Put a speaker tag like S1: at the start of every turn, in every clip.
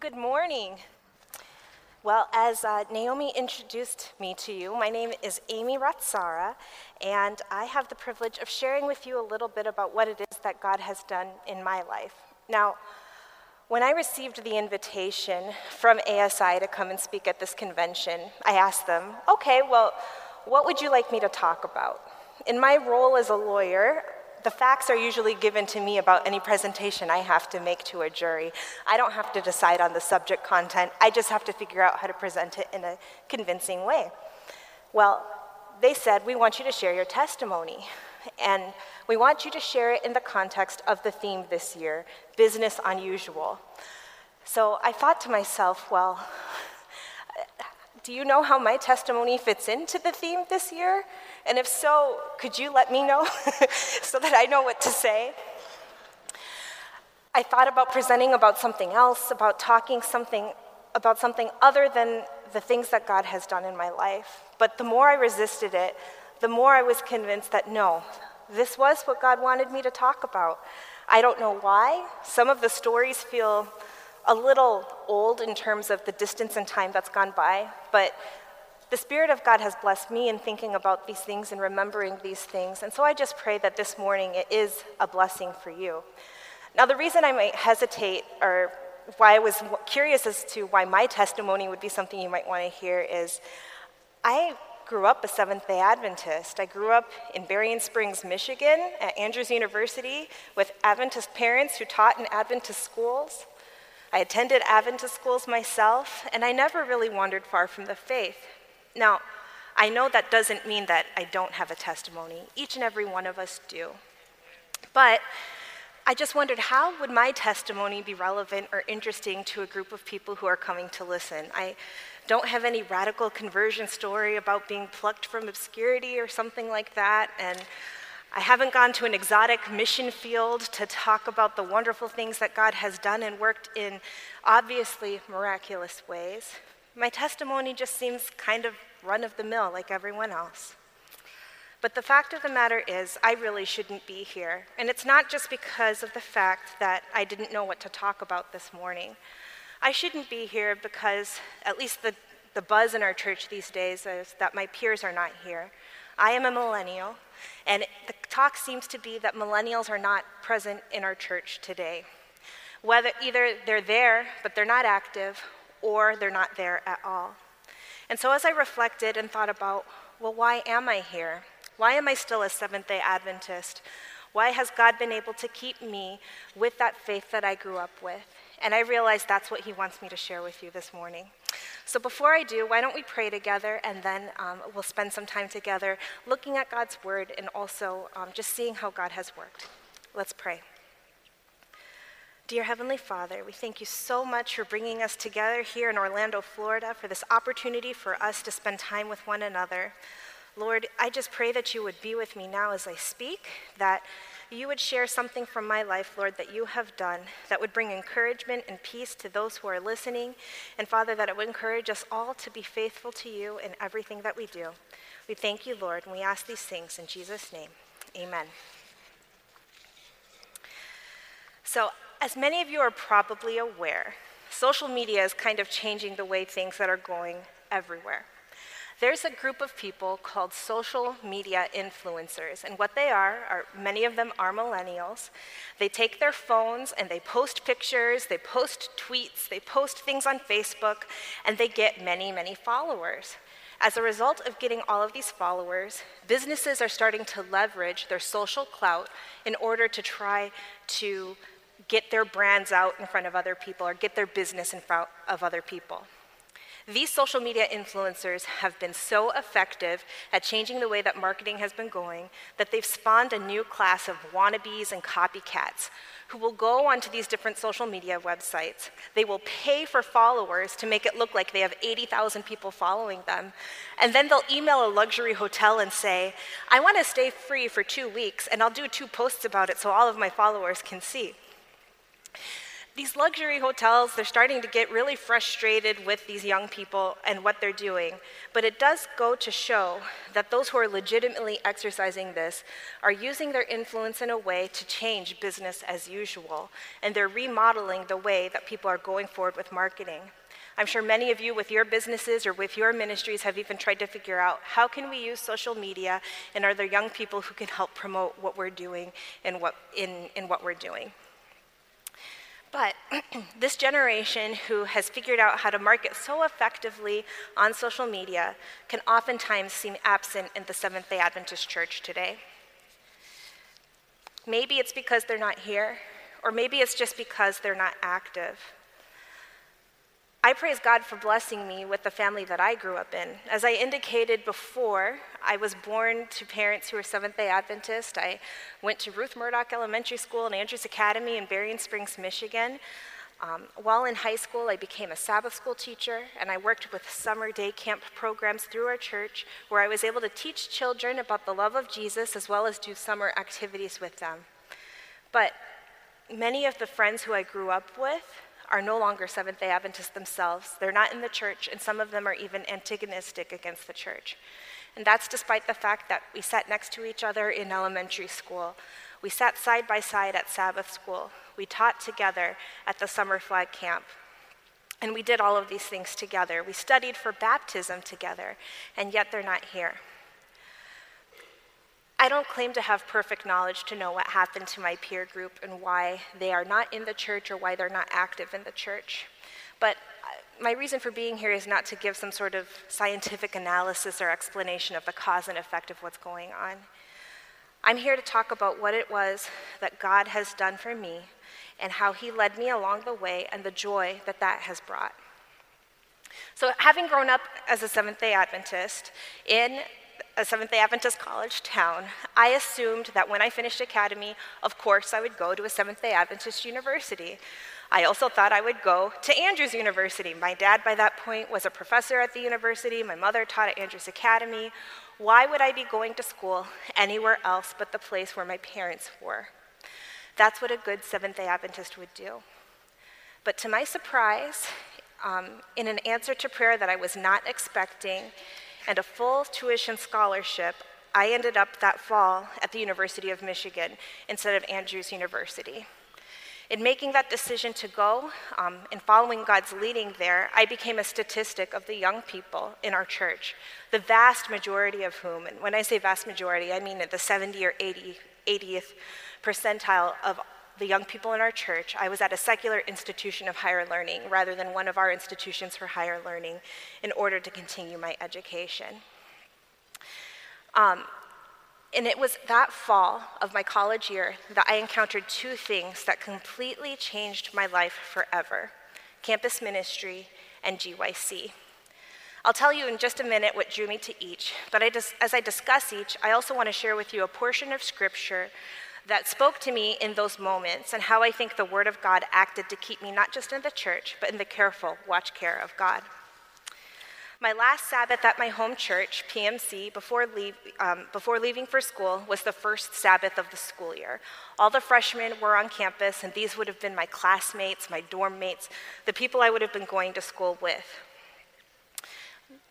S1: Good morning. Well, as uh, Naomi introduced me to you, my name is Amy Ratsara, and I have the privilege of sharing with you a little bit about what it is that God has done in my life. Now, when I received the invitation from ASI to come and speak at this convention, I asked them, okay, well, what would you like me to talk about? In my role as a lawyer, the facts are usually given to me about any presentation I have to make to a jury. I don't have to decide on the subject content, I just have to figure out how to present it in a convincing way. Well, they said, We want you to share your testimony. And we want you to share it in the context of the theme this year business unusual. So I thought to myself, well, do you know how my testimony fits into the theme this year? And if so, could you let me know so that I know what to say? I thought about presenting about something else, about talking something about something other than the things that God has done in my life. But the more I resisted it, the more I was convinced that no, this was what God wanted me to talk about. I don't know why. Some of the stories feel a little old in terms of the distance and time that's gone by, but the Spirit of God has blessed me in thinking about these things and remembering these things. And so I just pray that this morning it is a blessing for you. Now, the reason I might hesitate or why I was curious as to why my testimony would be something you might want to hear is I grew up a Seventh day Adventist. I grew up in Berrien Springs, Michigan at Andrews University with Adventist parents who taught in Adventist schools. I attended Adventist schools myself, and I never really wandered far from the faith. Now, I know that doesn't mean that I don't have a testimony. Each and every one of us do. But I just wondered how would my testimony be relevant or interesting to a group of people who are coming to listen? I don't have any radical conversion story about being plucked from obscurity or something like that. And I haven't gone to an exotic mission field to talk about the wonderful things that God has done and worked in obviously miraculous ways. My testimony just seems kind of run of the mill like everyone else. But the fact of the matter is, I really shouldn't be here. And it's not just because of the fact that I didn't know what to talk about this morning. I shouldn't be here because, at least the, the buzz in our church these days is that my peers are not here. I am a millennial, and the talk seems to be that millennials are not present in our church today. Whether either they're there, but they're not active, or they're not there at all. And so as I reflected and thought about, well, why am I here? Why am I still a Seventh day Adventist? Why has God been able to keep me with that faith that I grew up with? And I realized that's what He wants me to share with you this morning. So before I do, why don't we pray together and then um, we'll spend some time together looking at God's Word and also um, just seeing how God has worked. Let's pray. Dear Heavenly Father, we thank you so much for bringing us together here in Orlando, Florida, for this opportunity for us to spend time with one another. Lord, I just pray that you would be with me now as I speak, that you would share something from my life, Lord, that you have done that would bring encouragement and peace to those who are listening. And Father, that it would encourage us all to be faithful to you in everything that we do. We thank you, Lord, and we ask these things in Jesus' name. Amen. So, as many of you are probably aware, social media is kind of changing the way things that are going everywhere. There's a group of people called social media influencers, and what they are are many of them are millennials. They take their phones and they post pictures, they post tweets, they post things on Facebook, and they get many, many followers. As a result of getting all of these followers, businesses are starting to leverage their social clout in order to try to get their brands out in front of other people or get their business in front of other people. These social media influencers have been so effective at changing the way that marketing has been going that they've spawned a new class of wannabes and copycats who will go onto these different social media websites. They will pay for followers to make it look like they have 80,000 people following them. And then they'll email a luxury hotel and say, I want to stay free for two weeks, and I'll do two posts about it so all of my followers can see. These luxury hotels, they're starting to get really frustrated with these young people and what they're doing. But it does go to show that those who are legitimately exercising this are using their influence in a way to change business as usual. And they're remodeling the way that people are going forward with marketing. I'm sure many of you with your businesses or with your ministries have even tried to figure out how can we use social media and are there young people who can help promote what we're doing and what, in, in what we're doing. But this generation who has figured out how to market so effectively on social media can oftentimes seem absent in the Seventh day Adventist church today. Maybe it's because they're not here, or maybe it's just because they're not active. I praise God for blessing me with the family that I grew up in. As I indicated before, I was born to parents who were Seventh day Adventist. I went to Ruth Murdoch Elementary School and Andrews Academy in Berrien Springs, Michigan. Um, while in high school, I became a Sabbath school teacher, and I worked with summer day camp programs through our church where I was able to teach children about the love of Jesus as well as do summer activities with them. But many of the friends who I grew up with, are no longer Seventh day Adventists themselves. They're not in the church, and some of them are even antagonistic against the church. And that's despite the fact that we sat next to each other in elementary school. We sat side by side at Sabbath school. We taught together at the summer flag camp. And we did all of these things together. We studied for baptism together, and yet they're not here. I don't claim to have perfect knowledge to know what happened to my peer group and why they are not in the church or why they're not active in the church. But uh, my reason for being here is not to give some sort of scientific analysis or explanation of the cause and effect of what's going on. I'm here to talk about what it was that God has done for me and how He led me along the way and the joy that that has brought. So, having grown up as a Seventh day Adventist in a Seventh day Adventist college town, I assumed that when I finished academy, of course, I would go to a Seventh day Adventist university. I also thought I would go to Andrews University. My dad, by that point, was a professor at the university. My mother taught at Andrews Academy. Why would I be going to school anywhere else but the place where my parents were? That's what a good Seventh day Adventist would do. But to my surprise, um, in an answer to prayer that I was not expecting, and a full tuition scholarship, I ended up that fall at the University of Michigan instead of Andrews University. In making that decision to go um, and following God's leading there, I became a statistic of the young people in our church, the vast majority of whom, and when I say vast majority, I mean at the 70 or 80, 80th percentile of the young people in our church, I was at a secular institution of higher learning rather than one of our institutions for higher learning in order to continue my education. Um, and it was that fall of my college year that I encountered two things that completely changed my life forever campus ministry and GYC. I'll tell you in just a minute what drew me to each, but I dis- as I discuss each, I also want to share with you a portion of scripture that spoke to me in those moments and how I think the Word of God acted to keep me not just in the church, but in the careful watch care of God. My last Sabbath at my home church, PMC, before, leave, um, before leaving for school, was the first Sabbath of the school year. All the freshmen were on campus, and these would have been my classmates, my dorm mates, the people I would have been going to school with.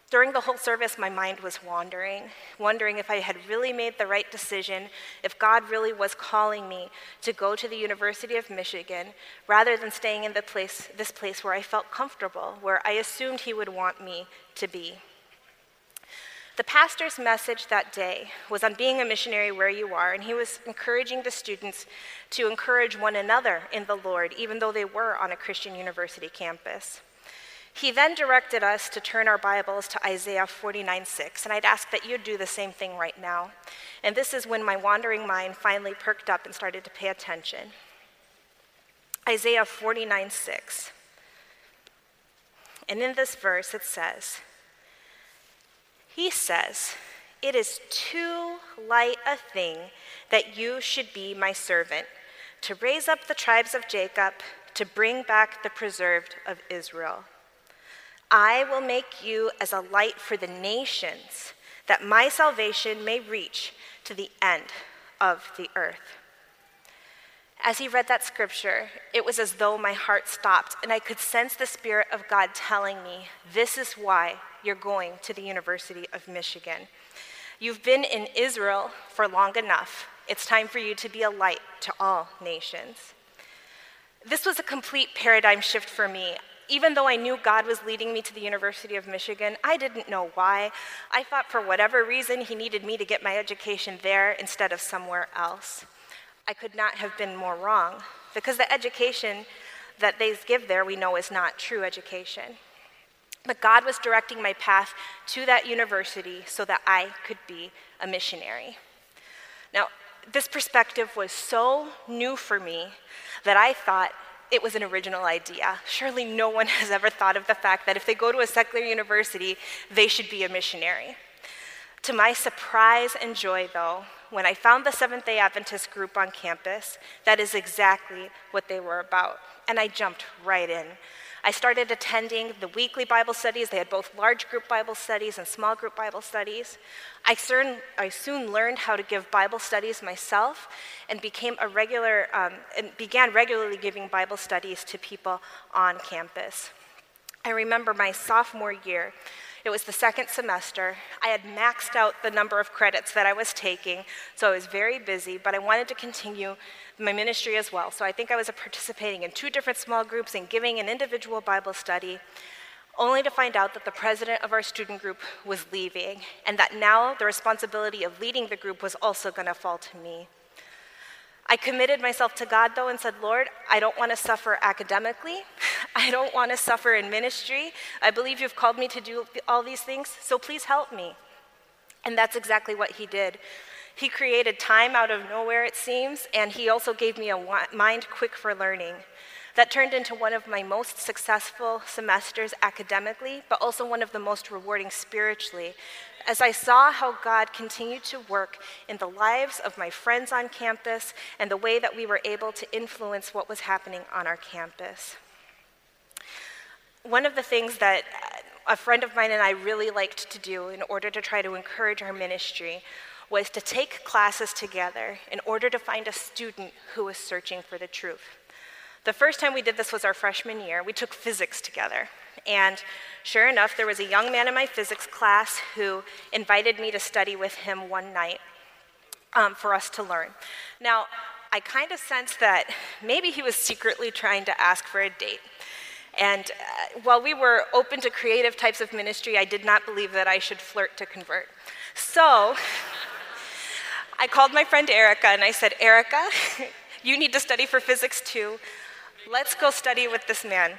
S1: During the whole service, my mind was wandering, wondering if I had really made the right decision, if God really was calling me to go to the University of Michigan rather than staying in the place, this place where I felt comfortable, where I assumed He would want me to be. The pastor's message that day was on being a missionary where you are, and he was encouraging the students to encourage one another in the Lord, even though they were on a Christian university campus. He then directed us to turn our Bibles to Isaiah 49 6, and I'd ask that you do the same thing right now. And this is when my wandering mind finally perked up and started to pay attention. Isaiah 49 6. And in this verse it says, He says, It is too light a thing that you should be my servant, to raise up the tribes of Jacob, to bring back the preserved of Israel. I will make you as a light for the nations, that my salvation may reach to the end of the earth. As he read that scripture, it was as though my heart stopped, and I could sense the Spirit of God telling me, This is why you're going to the University of Michigan. You've been in Israel for long enough. It's time for you to be a light to all nations. This was a complete paradigm shift for me. Even though I knew God was leading me to the University of Michigan, I didn't know why. I thought for whatever reason He needed me to get my education there instead of somewhere else. I could not have been more wrong because the education that they give there we know is not true education. But God was directing my path to that university so that I could be a missionary. Now, this perspective was so new for me that I thought it was an original idea. Surely no one has ever thought of the fact that if they go to a secular university, they should be a missionary. To my surprise and joy, though, when I found the Seventh day Adventist group on campus, that is exactly what they were about. And I jumped right in. I started attending the weekly Bible studies. They had both large group Bible studies and small group Bible studies. I soon, I soon learned how to give Bible studies myself and became a regular um, and began regularly giving Bible studies to people on campus. I remember my sophomore year. It was the second semester. I had maxed out the number of credits that I was taking, so I was very busy, but I wanted to continue my ministry as well. So I think I was participating in two different small groups and giving an individual Bible study, only to find out that the president of our student group was leaving, and that now the responsibility of leading the group was also going to fall to me. I committed myself to God, though, and said, Lord, I don't want to suffer academically. I don't want to suffer in ministry. I believe you've called me to do all these things, so please help me. And that's exactly what he did. He created time out of nowhere, it seems, and he also gave me a mind quick for learning. That turned into one of my most successful semesters academically, but also one of the most rewarding spiritually, as I saw how God continued to work in the lives of my friends on campus and the way that we were able to influence what was happening on our campus. One of the things that uh, a friend of mine and I really liked to do in order to try to encourage our ministry was to take classes together in order to find a student who was searching for the truth. The first time we did this was our freshman year. We took physics together. And sure enough, there was a young man in my physics class who invited me to study with him one night um, for us to learn. Now, I kind of sensed that maybe he was secretly trying to ask for a date. And uh, while we were open to creative types of ministry, I did not believe that I should flirt to convert. So I called my friend Erica and I said, Erica, you need to study for physics too. Let's go study with this man.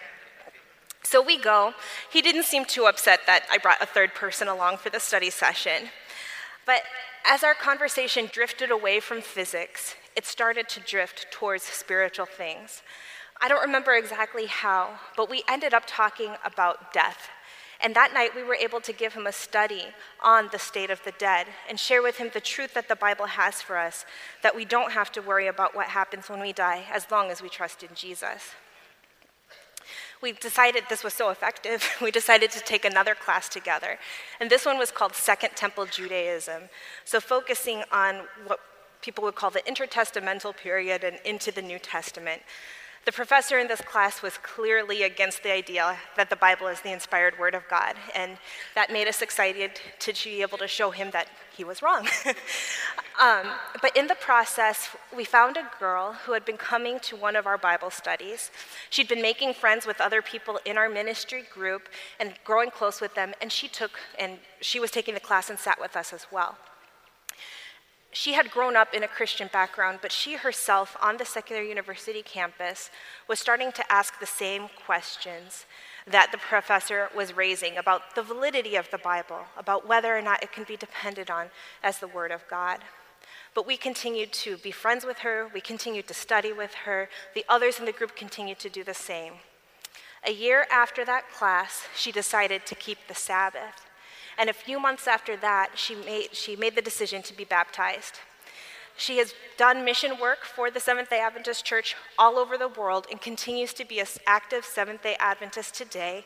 S1: So we go. He didn't seem too upset that I brought a third person along for the study session. But as our conversation drifted away from physics, it started to drift towards spiritual things. I don't remember exactly how, but we ended up talking about death. And that night, we were able to give him a study on the state of the dead and share with him the truth that the Bible has for us that we don't have to worry about what happens when we die as long as we trust in Jesus we decided this was so effective, we decided to take another class together. And this one was called Second Temple Judaism. So, focusing on what people would call the intertestamental period and into the New Testament. The professor in this class was clearly against the idea that the Bible is the inspired word of God, and that made us excited to be able to show him that he was wrong. um, but in the process, we found a girl who had been coming to one of our Bible studies. She'd been making friends with other people in our ministry group and growing close with them, and she took and she was taking the class and sat with us as well. She had grown up in a Christian background, but she herself, on the secular university campus, was starting to ask the same questions that the professor was raising about the validity of the Bible, about whether or not it can be depended on as the Word of God. But we continued to be friends with her, we continued to study with her, the others in the group continued to do the same. A year after that class, she decided to keep the Sabbath. And a few months after that, she made, she made the decision to be baptized. She has done mission work for the Seventh day Adventist Church all over the world and continues to be an active Seventh day Adventist today,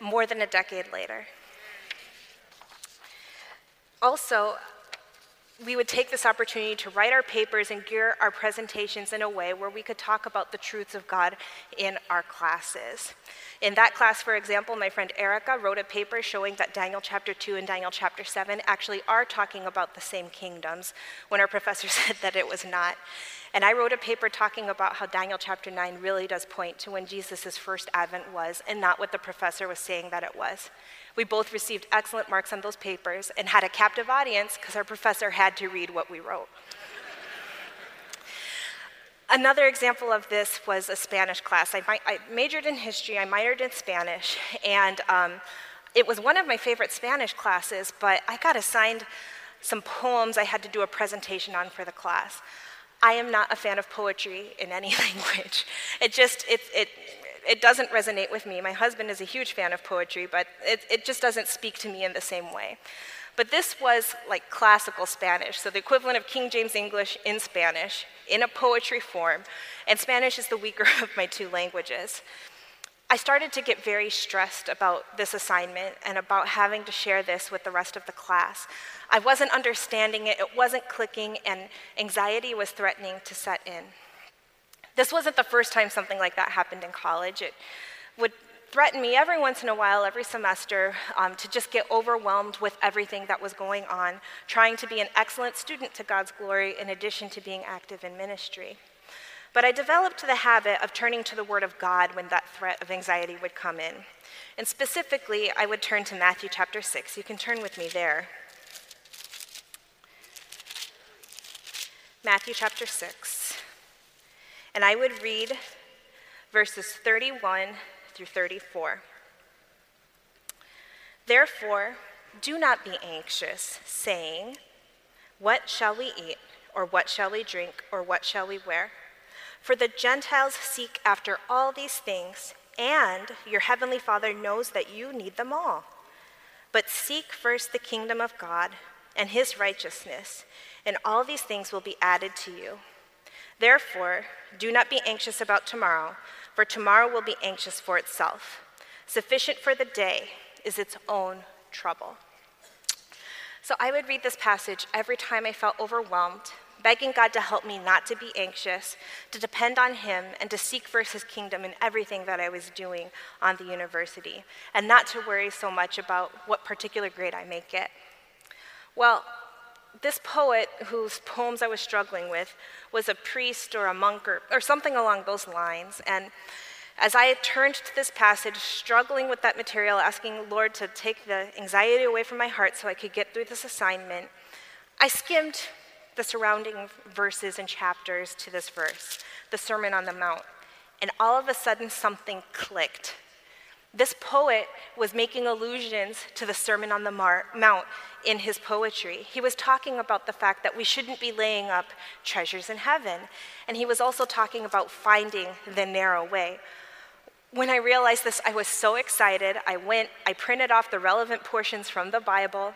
S1: more than a decade later. Also, we would take this opportunity to write our papers and gear our presentations in a way where we could talk about the truths of God in our classes. In that class, for example, my friend Erica wrote a paper showing that Daniel chapter 2 and Daniel chapter 7 actually are talking about the same kingdoms when our professor said that it was not. And I wrote a paper talking about how Daniel chapter 9 really does point to when Jesus' first advent was and not what the professor was saying that it was. We both received excellent marks on those papers and had a captive audience because our professor had to read what we wrote. Another example of this was a Spanish class. I, I majored in history, I minored in Spanish, and um, it was one of my favorite Spanish classes, but I got assigned some poems I had to do a presentation on for the class. I am not a fan of poetry in any language. It just, it, it, it doesn't resonate with me. My husband is a huge fan of poetry, but it, it just doesn't speak to me in the same way. But this was like classical Spanish, so the equivalent of King James English in Spanish, in a poetry form, and Spanish is the weaker of my two languages. I started to get very stressed about this assignment and about having to share this with the rest of the class. I wasn't understanding it, it wasn't clicking, and anxiety was threatening to set in. This wasn't the first time something like that happened in college. It would threaten me every once in a while, every semester, um, to just get overwhelmed with everything that was going on, trying to be an excellent student to God's glory in addition to being active in ministry. But I developed the habit of turning to the Word of God when that threat of anxiety would come in. And specifically, I would turn to Matthew chapter 6. You can turn with me there. Matthew chapter 6. And I would read verses 31 through 34. Therefore, do not be anxious, saying, What shall we eat, or what shall we drink, or what shall we wear? For the Gentiles seek after all these things, and your heavenly Father knows that you need them all. But seek first the kingdom of God and his righteousness, and all these things will be added to you. Therefore, do not be anxious about tomorrow for tomorrow will be anxious for itself. Sufficient for the day is its own trouble. So I would read this passage every time I felt overwhelmed, begging God to help me not to be anxious, to depend on Him, and to seek first His kingdom in everything that I was doing on the university, and not to worry so much about what particular grade I may get. Well, this poet, whose poems I was struggling with, was a priest or a monk or, or something along those lines. And as I turned to this passage, struggling with that material, asking Lord to take the anxiety away from my heart so I could get through this assignment, I skimmed the surrounding verses and chapters to this verse, the Sermon on the Mount. And all of a sudden, something clicked. This poet was making allusions to the Sermon on the Mar- Mount in his poetry. He was talking about the fact that we shouldn't be laying up treasures in heaven. And he was also talking about finding the narrow way. When I realized this, I was so excited. I went, I printed off the relevant portions from the Bible,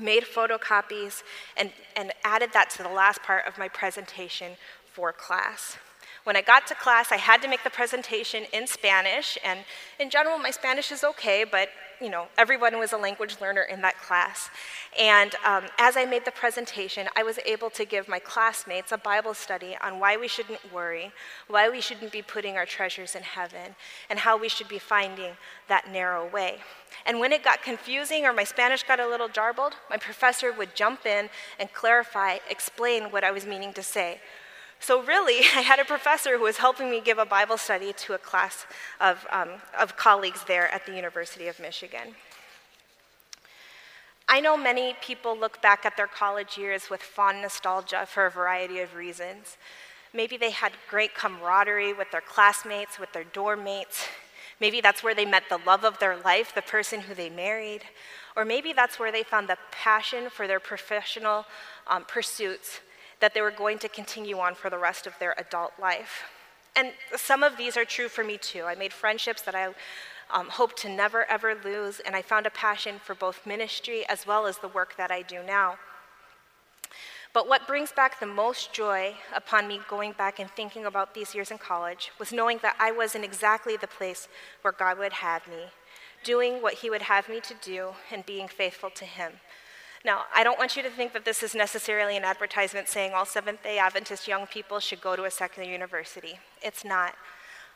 S1: made photocopies, and, and added that to the last part of my presentation for class. When I got to class, I had to make the presentation in Spanish, and in general, my Spanish is okay, but you know, everyone was a language learner in that class. And um, as I made the presentation, I was able to give my classmates a Bible study on why we shouldn't worry, why we shouldn't be putting our treasures in heaven, and how we should be finding that narrow way. And when it got confusing or my Spanish got a little jarbled, my professor would jump in and clarify, explain what I was meaning to say. So, really, I had a professor who was helping me give a Bible study to a class of, um, of colleagues there at the University of Michigan. I know many people look back at their college years with fond nostalgia for a variety of reasons. Maybe they had great camaraderie with their classmates, with their dorm mates. Maybe that's where they met the love of their life, the person who they married. Or maybe that's where they found the passion for their professional um, pursuits that they were going to continue on for the rest of their adult life. And some of these are true for me too. I made friendships that I um, hope to never ever lose, and I found a passion for both ministry as well as the work that I do now. But what brings back the most joy upon me going back and thinking about these years in college was knowing that I was in exactly the place where God would have me, doing what He would have me to do and being faithful to Him. Now, I don't want you to think that this is necessarily an advertisement saying all Seventh day Adventist young people should go to a secular university. It's not.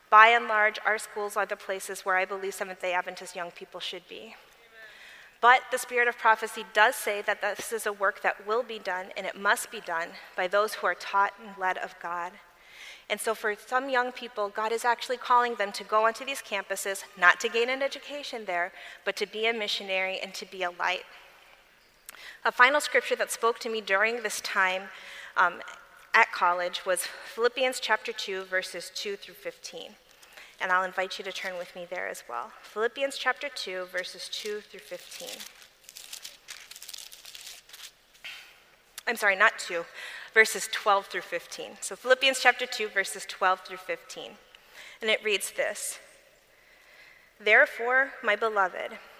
S1: By and large, our schools are the places where I believe Seventh day Adventist young people should be. But the spirit of prophecy does say that this is a work that will be done and it must be done by those who are taught and led of God. And so, for some young people, God is actually calling them to go onto these campuses, not to gain an education there, but to be a missionary and to be a light. A final scripture that spoke to me during this time um, at college was Philippians chapter 2, verses 2 through 15. And I'll invite you to turn with me there as well. Philippians chapter 2, verses 2 through 15. I'm sorry, not 2, verses 12 through 15. So Philippians chapter 2, verses 12 through 15. And it reads this Therefore, my beloved,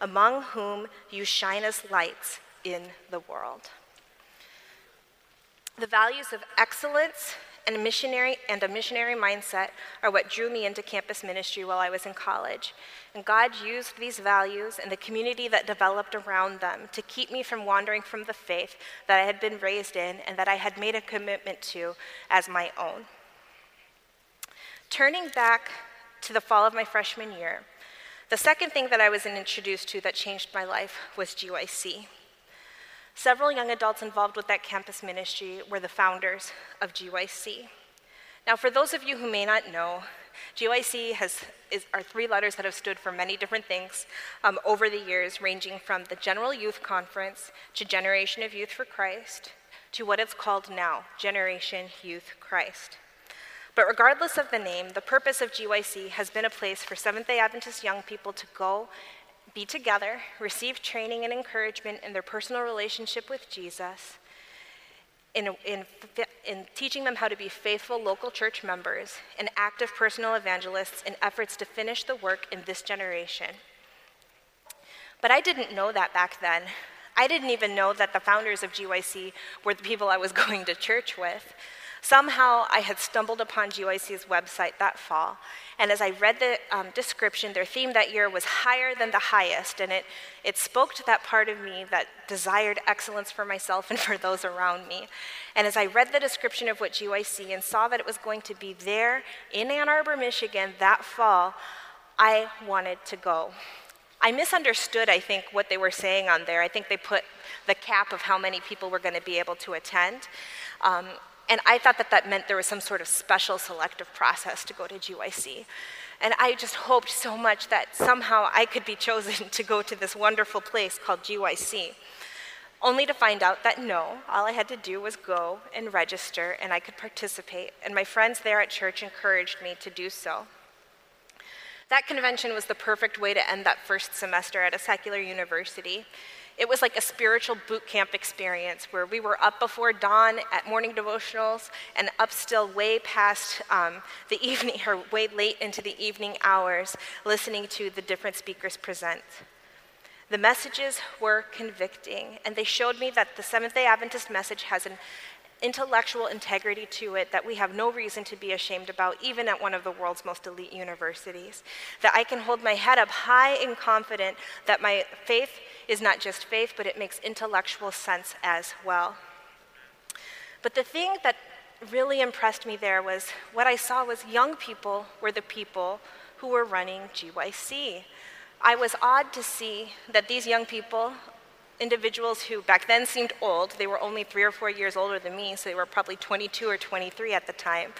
S1: among whom you shine as lights in the world. The values of excellence and a missionary and a missionary mindset are what drew me into campus ministry while I was in college. And God used these values and the community that developed around them to keep me from wandering from the faith that I had been raised in and that I had made a commitment to as my own. Turning back to the fall of my freshman year, the second thing that I was introduced to that changed my life was GYC. Several young adults involved with that campus ministry were the founders of GYC. Now, for those of you who may not know, GYC has, is, are three letters that have stood for many different things um, over the years, ranging from the General Youth Conference to Generation of Youth for Christ to what it's called now, Generation Youth Christ. But regardless of the name, the purpose of GYC has been a place for Seventh day Adventist young people to go be together, receive training and encouragement in their personal relationship with Jesus, in, in, in, teaching them how to be faithful local church members and active personal evangelists in efforts to finish the work in this generation. But I didn't know that back then. I didn't even know that the founders of GYC were the people I was going to church with. Somehow I had stumbled upon GYC's website that fall, and as I read the um, description, their theme that year was higher than the highest, and it, it spoke to that part of me that desired excellence for myself and for those around me. And as I read the description of what GYC and saw that it was going to be there in Ann Arbor, Michigan that fall, I wanted to go. I misunderstood, I think, what they were saying on there. I think they put the cap of how many people were going to be able to attend. Um, and I thought that that meant there was some sort of special selective process to go to GYC. And I just hoped so much that somehow I could be chosen to go to this wonderful place called GYC. Only to find out that no, all I had to do was go and register and I could participate. And my friends there at church encouraged me to do so. That convention was the perfect way to end that first semester at a secular university. It was like a spiritual boot camp experience where we were up before dawn at morning devotionals and up still way past um, the evening, or way late into the evening hours, listening to the different speakers present. The messages were convicting, and they showed me that the Seventh day Adventist message has an intellectual integrity to it that we have no reason to be ashamed about, even at one of the world's most elite universities. That I can hold my head up high and confident that my faith is not just faith, but it makes intellectual sense as well. But the thing that really impressed me there was what I saw was young people were the people who were running GYC. I was awed to see that these young people, individuals who back then seemed old, they were only three or four years older than me, so they were probably 22 or 23 at the time,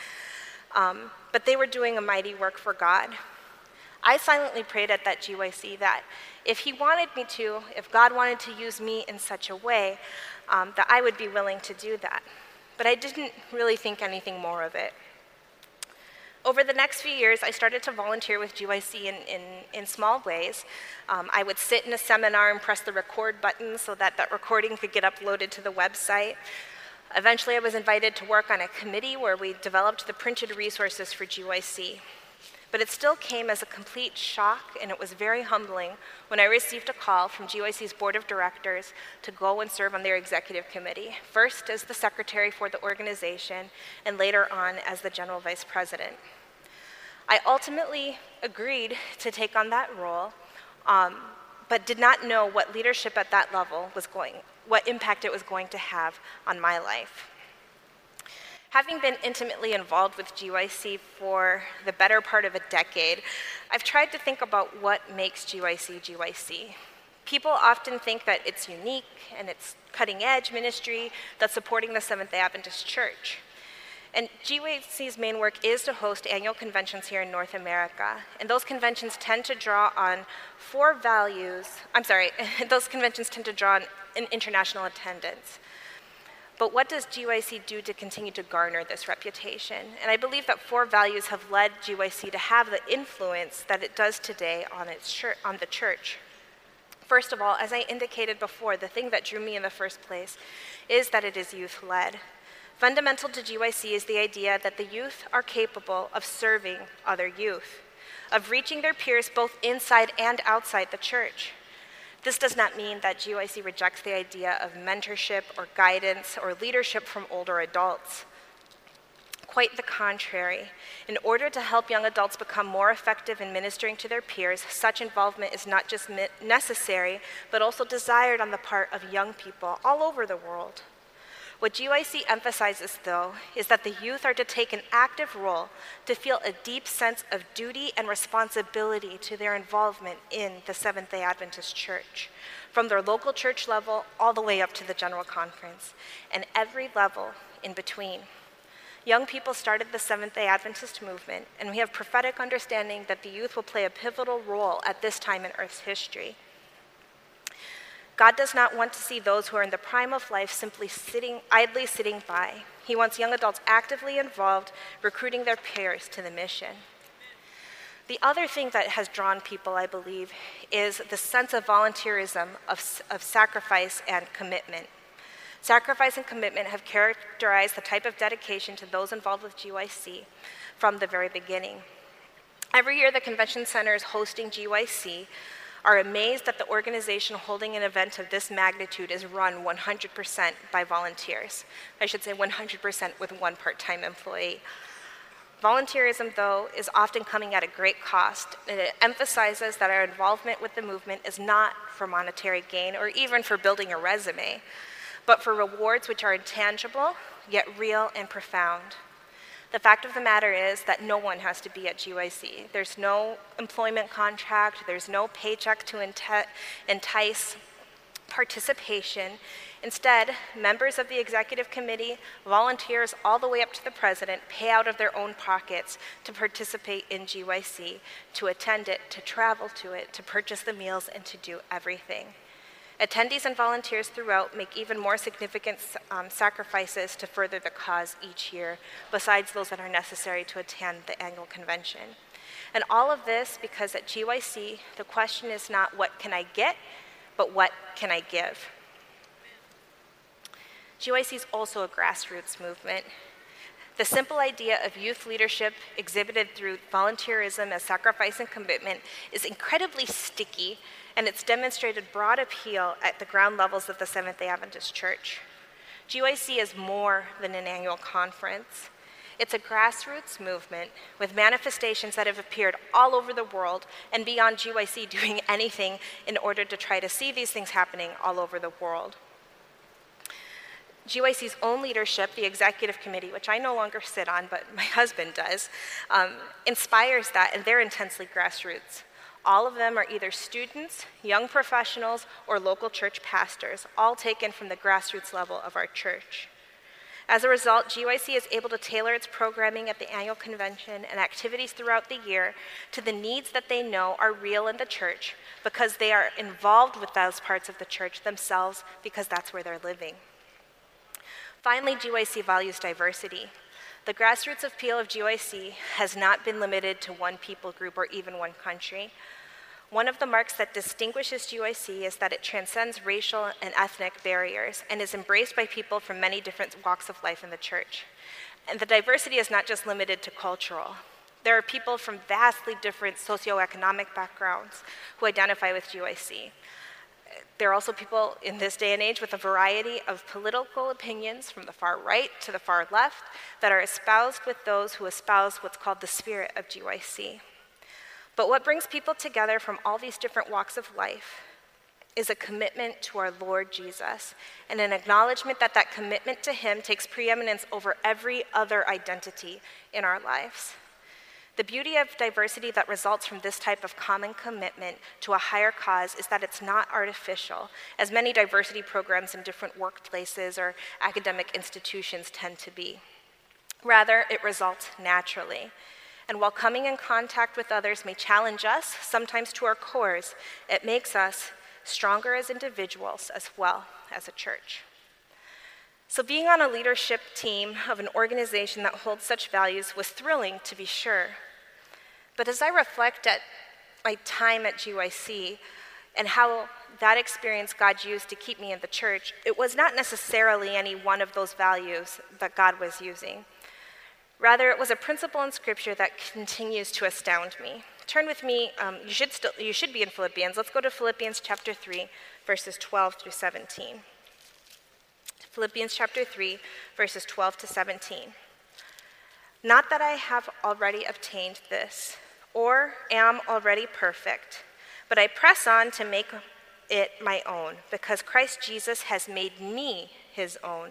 S1: um, but they were doing a mighty work for God. I silently prayed at that GYC that if He wanted me to, if God wanted to use me in such a way, um, that I would be willing to do that. But I didn't really think anything more of it. Over the next few years, I started to volunteer with GYC in, in, in small ways. Um, I would sit in a seminar and press the record button so that that recording could get uploaded to the website. Eventually, I was invited to work on a committee where we developed the printed resources for GYC. But it still came as a complete shock, and it was very humbling when I received a call from GYC's board of directors to go and serve on their executive committee, first as the secretary for the organization, and later on as the general vice president. I ultimately agreed to take on that role, um, but did not know what leadership at that level was going, what impact it was going to have on my life. Having been intimately involved with GYC for the better part of a decade, I've tried to think about what makes GYC GYC. People often think that it's unique and it's cutting edge ministry that's supporting the Seventh day Adventist Church. And GYC's main work is to host annual conventions here in North America. And those conventions tend to draw on four values. I'm sorry, those conventions tend to draw on international attendance. But what does GYC do to continue to garner this reputation? And I believe that four values have led GYC to have the influence that it does today on, its on the church. First of all, as I indicated before, the thing that drew me in the first place is that it is youth led. Fundamental to GYC is the idea that the youth are capable of serving other youth, of reaching their peers both inside and outside the church. This does not mean that GYC rejects the idea of mentorship or guidance or leadership from older adults. Quite the contrary. In order to help young adults become more effective in ministering to their peers, such involvement is not just necessary, but also desired on the part of young people all over the world. What GYC emphasizes, though, is that the youth are to take an active role to feel a deep sense of duty and responsibility to their involvement in the Seventh day Adventist Church, from their local church level all the way up to the General Conference, and every level in between. Young people started the Seventh day Adventist movement, and we have prophetic understanding that the youth will play a pivotal role at this time in Earth's history. God does not want to see those who are in the prime of life simply sitting, idly sitting by. He wants young adults actively involved, recruiting their peers to the mission. The other thing that has drawn people, I believe, is the sense of volunteerism, of, of sacrifice and commitment. Sacrifice and commitment have characterized the type of dedication to those involved with GYC from the very beginning. Every year, the convention center is hosting GYC, are amazed that the organization holding an event of this magnitude is run 100% by volunteers. I should say 100% with one part time employee. Volunteerism, though, is often coming at a great cost, and it emphasizes that our involvement with the movement is not for monetary gain or even for building a resume, but for rewards which are intangible, yet real and profound. The fact of the matter is that no one has to be at GYC. There's no employment contract, there's no paycheck to entice participation. Instead, members of the executive committee, volunteers all the way up to the president, pay out of their own pockets to participate in GYC, to attend it, to travel to it, to purchase the meals, and to do everything. Attendees and volunteers throughout make even more significant um, sacrifices to further the cause each year, besides those that are necessary to attend the annual convention. And all of this because at GYC, the question is not what can I get, but what can I give? GYC is also a grassroots movement. The simple idea of youth leadership exhibited through volunteerism as sacrifice and commitment is incredibly sticky and it's demonstrated broad appeal at the ground levels of the Seventh day Adventist Church. GYC is more than an annual conference. It's a grassroots movement with manifestations that have appeared all over the world and beyond GYC doing anything in order to try to see these things happening all over the world. GYC's own leadership, the executive committee, which I no longer sit on, but my husband does, um, inspires that, and they're intensely grassroots. All of them are either students, young professionals, or local church pastors, all taken from the grassroots level of our church. As a result, GYC is able to tailor its programming at the annual convention and activities throughout the year to the needs that they know are real in the church because they are involved with those parts of the church themselves because that's where they're living. Finally, GYC values diversity. The grassroots appeal of GYC has not been limited to one people group or even one country. One of the marks that distinguishes GYC is that it transcends racial and ethnic barriers and is embraced by people from many different walks of life in the church. And the diversity is not just limited to cultural. There are people from vastly different socioeconomic backgrounds who identify with GYC. There are also people in this day and age with a variety of political opinions from the far right to the far left that are espoused with those who espouse what's called the spirit of GYC. But what brings people together from all these different walks of life is a commitment to our Lord Jesus and an acknowledgement that that commitment to Him takes preeminence over every other identity in our lives. The beauty of diversity that results from this type of common commitment to a higher cause is that it's not artificial, as many diversity programs in different workplaces or academic institutions tend to be. Rather, it results naturally. And while coming in contact with others may challenge us, sometimes to our cores, it makes us stronger as individuals as well as a church. So, being on a leadership team of an organization that holds such values was thrilling, to be sure. But as I reflect at my time at GYC and how that experience God used to keep me in the church, it was not necessarily any one of those values that God was using. Rather, it was a principle in Scripture that continues to astound me. Turn with me, um, you, should still, you should be in Philippians. Let's go to Philippians chapter 3, verses 12 through 17. Philippians chapter 3, verses 12 to 17. Not that I have already obtained this, or am already perfect, but I press on to make it my own, because Christ Jesus has made me his own.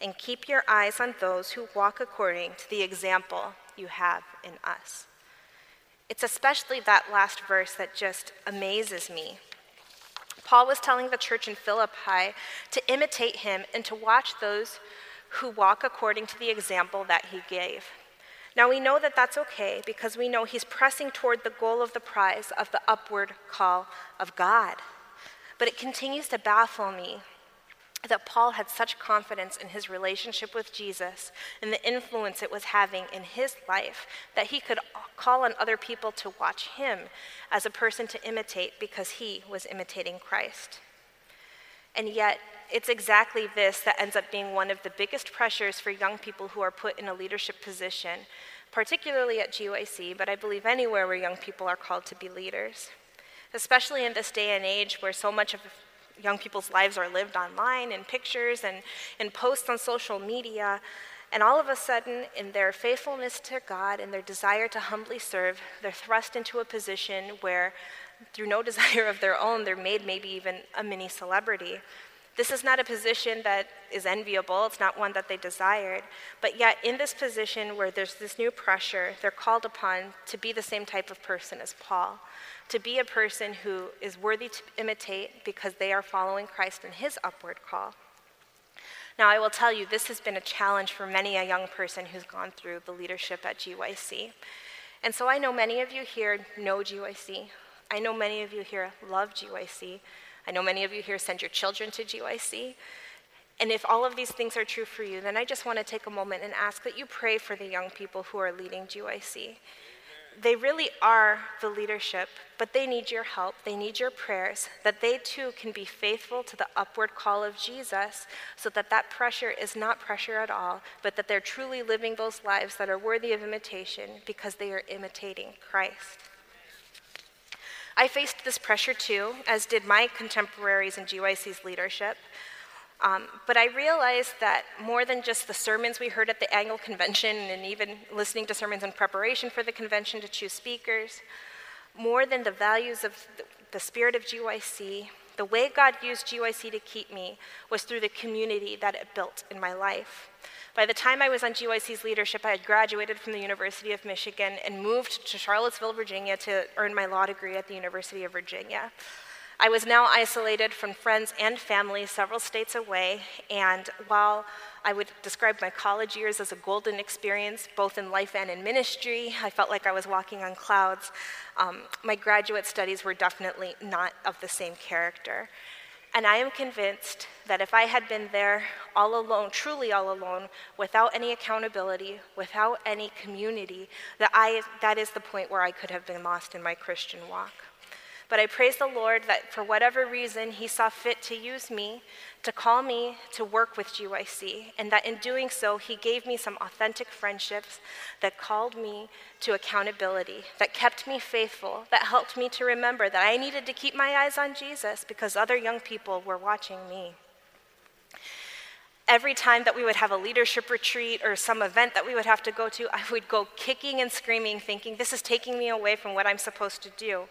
S1: and keep your eyes on those who walk according to the example you have in us. It's especially that last verse that just amazes me. Paul was telling the church in Philippi to imitate him and to watch those who walk according to the example that he gave. Now we know that that's okay because we know he's pressing toward the goal of the prize of the upward call of God. But it continues to baffle me that Paul had such confidence in his relationship with Jesus and the influence it was having in his life that he could call on other people to watch him as a person to imitate because he was imitating Christ. And yet, it's exactly this that ends up being one of the biggest pressures for young people who are put in a leadership position, particularly at GYC, but I believe anywhere where young people are called to be leaders. Especially in this day and age where so much of young people's lives are lived online in pictures and in posts on social media. And all of a sudden, in their faithfulness to God and their desire to humbly serve, they're thrust into a position where, through no desire of their own, they're made maybe even a mini celebrity. This is not a position that is enviable, it's not one that they desired. But yet, in this position where there's this new pressure, they're called upon to be the same type of person as Paul, to be a person who is worthy to imitate because they are following Christ in his upward call. Now, I will tell you, this has been a challenge for many a young person who's gone through the leadership at GYC. And so I know many of you here know GYC. I know many of you here love GYC. I know many of you here send your children to GYC. And if all of these things are true for you, then I just want to take a moment and ask that you pray for the young people who are leading GYC. They really are the leadership, but they need your help. They need your prayers, that they too can be faithful to the upward call of Jesus, so that that pressure is not pressure at all, but that they're truly living those lives that are worthy of imitation because they are imitating Christ. I faced this pressure too, as did my contemporaries in GYC's leadership. Um, but I realized that more than just the sermons we heard at the annual convention and even listening to sermons in preparation for the convention to choose speakers, more than the values of the, the spirit of GYC, the way God used GYC to keep me was through the community that it built in my life. By the time I was on GYC's leadership, I had graduated from the University of Michigan and moved to Charlottesville, Virginia to earn my law degree at the University of Virginia. I was now isolated from friends and family several states away, and while I would describe my college years as a golden experience, both in life and in ministry, I felt like I was walking on clouds. Um, my graduate studies were definitely not of the same character. And I am convinced that if I had been there all alone, truly all alone, without any accountability, without any community, that, I, that is the point where I could have been lost in my Christian walk. But I praise the Lord that for whatever reason, He saw fit to use me, to call me to work with GYC, and that in doing so, He gave me some authentic friendships that called me to accountability, that kept me faithful, that helped me to remember that I needed to keep my eyes on Jesus because other young people were watching me every time that we would have a leadership retreat or some event that we would have to go to, I would go kicking and screaming, thinking, this is taking me away from what I'm supposed to do,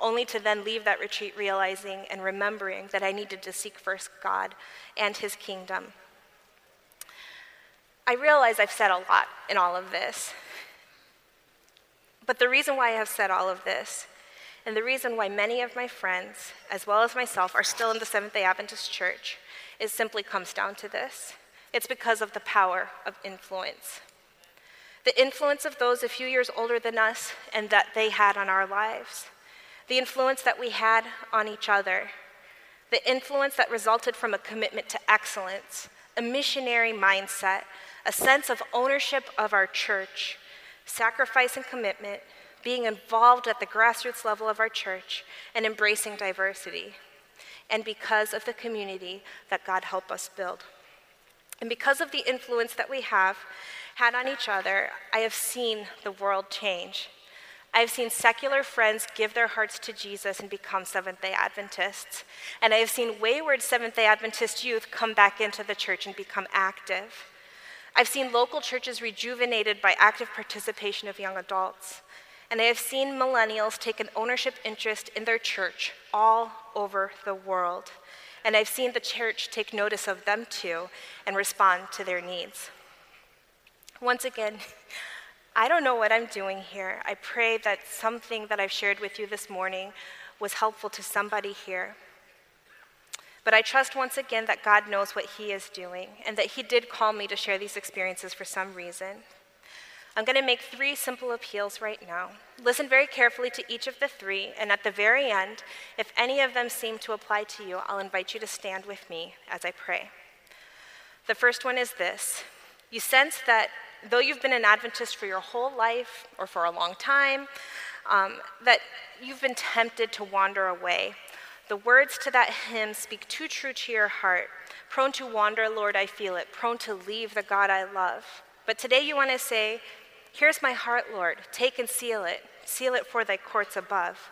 S1: only to then leave that retreat realizing and remembering that I needed to seek first God and His kingdom. I realize I've said a lot in all of this. But the reason why I have said all of this, and the reason why many of my friends, as well as myself, are still in the Seventh day Adventist Church, it simply comes down to this it's because of the power of influence. The influence of those a few years older than us and that they had on our lives. The influence that we had on each other. The influence that resulted from a commitment to excellence, a missionary mindset, a sense of ownership of our church, sacrifice and commitment, being involved at the grassroots level of our church, and embracing diversity and because of the community that God helped us build. And because of the influence that we have had on each other, I have seen the world change. I've seen secular friends give their hearts to Jesus and become Seventh day Adventists. And I have seen wayward Seventh day Adventist youth come back into the church and become active. I've seen local churches rejuvenated by active participation of young adults. And I have seen millennials take an ownership interest in their church all over the world. And I've seen the church take notice of them too and respond to their needs. Once again, I don't know what I'm doing here. I pray that something that I've shared with you this morning was helpful to somebody here. But I trust once again that God knows what He is doing and that He did call me to share these experiences for some reason. I'm going to make three simple appeals right now. Listen very carefully to each of the three, and at the very end, if any of them seem to apply to you, I'll invite you to stand with me as I pray. The first one is this You sense that though you've been an Adventist for your whole life or for a long time, um, that you've been tempted to wander away. The words to that hymn speak too true to your heart. Prone to wander, Lord, I feel it. Prone to leave the God I love. But today you want to say, Here's my heart, Lord. Take and seal it. Seal it for thy courts above.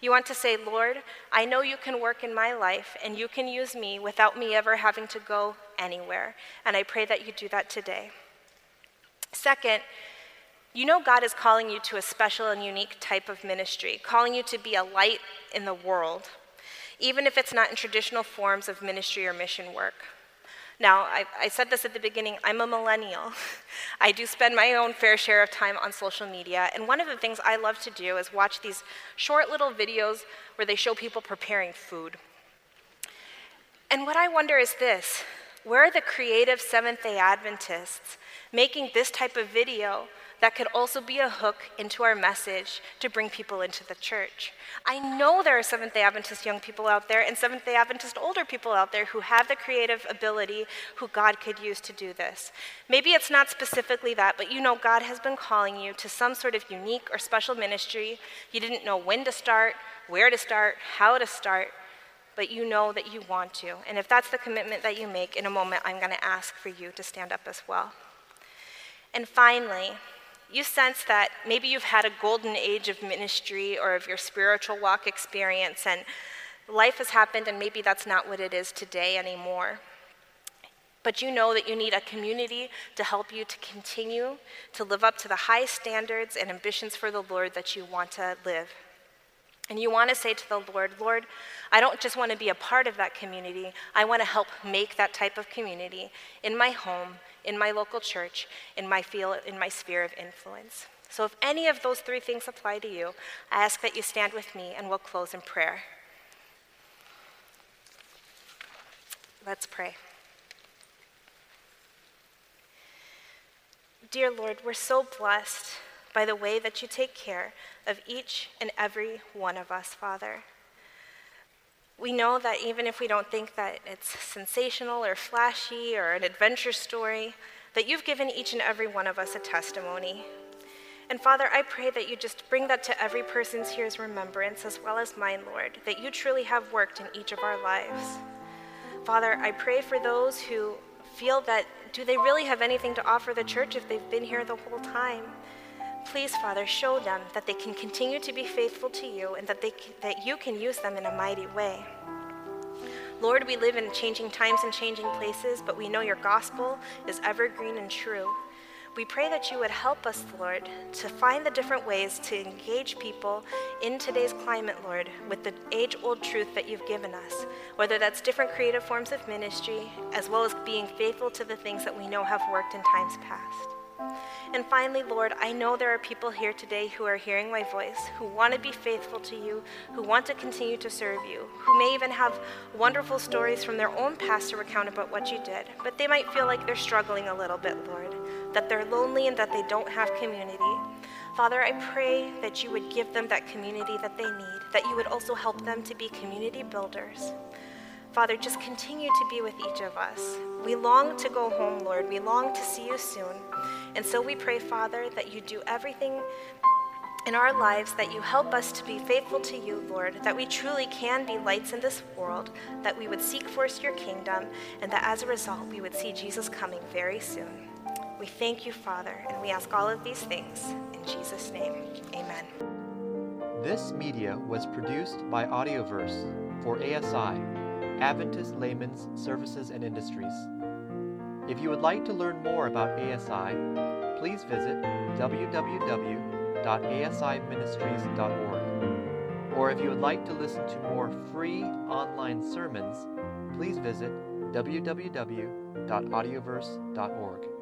S1: You want to say, Lord, I know you can work in my life and you can use me without me ever having to go anywhere. And I pray that you do that today. Second, you know God is calling you to a special and unique type of ministry, calling you to be a light in the world, even if it's not in traditional forms of ministry or mission work. Now, I, I, said this at the beginning I'm a millennial. I do spend my own fair share of time on social media, and one of the things I love to do is watch these short little videos where they show people preparing food. And what I wonder is this where are the creative Seventh day Adventists making this type of video that could also be a hook into our message to bring people into the church. I know there are Seventh day Adventist young people out there and Seventh day Adventist older people out there who have the creative ability who God could use to do this. Maybe it's not specifically that, but you know God has been calling you to some sort of unique or special ministry. You didn't know when to start, where to start, how to start but you know that you want to. And if that's the commitment that you make, in a moment, I'm going to ask for you to stand up as well. And finally, you sense that maybe you've had a golden age of ministry or of your spiritual walk experience, and life has happened, and maybe that's not what it is today anymore. But you know that you need a community to help you to continue to live up to the high standards and ambitions for the Lord that you want to live. And you want to say to the Lord, Lord, I don't just want to be a part of that community. I want to help make that type of community in my home, in my local church, in my field, in my sphere of influence. So if any of those three things apply to you, I ask that you stand with me and we'll close in prayer. Let's pray. Dear Lord, we're so blessed by the way that you take care of each and every one of us, Father. We know that even if we don't think that it's sensational or flashy or an adventure story, that you've given each and every one of us a testimony. And Father, I pray that you just bring that to every person's here's remembrance as well as mine, Lord, that you truly have worked in each of our lives. Father, I pray for those who feel that do they really have anything to offer the church if they've been here the whole time? Please, Father, show them that they can continue to be faithful to you and that, they, that you can use them in a mighty way. Lord, we live in changing times and changing places, but we know your gospel is evergreen and true. We pray that you would help us, Lord, to find the different ways to engage people in today's climate, Lord, with the age old truth that you've given us, whether that's different creative forms of ministry, as well as being faithful to the things that we know have worked in times past. And finally, Lord, I know there are people here today who are hearing my voice, who want to be faithful to you, who want to continue to serve you, who may even have wonderful stories from their own past to recount about what you did, but they might feel like they're struggling a little bit, Lord, that they're lonely and that they don't have community. Father, I pray that you would give them that community that they need, that you would also help them to be community builders. Father, just continue to be with each of us. We long to go home, Lord. We long to see you soon. And so we pray, Father, that you do everything in our lives, that you help us to be faithful to you, Lord, that we truly can be lights in this world, that we would seek first your kingdom, and that as a result, we would see Jesus coming very soon. We thank you, Father, and we ask all of these things in Jesus' name. Amen.
S2: This media was produced by Audioverse for ASI Adventist Layman's Services and Industries. If you would like to learn more about ASI, please visit www.asiministries.org. Or if you would like to listen to more free online sermons, please visit www.audioverse.org.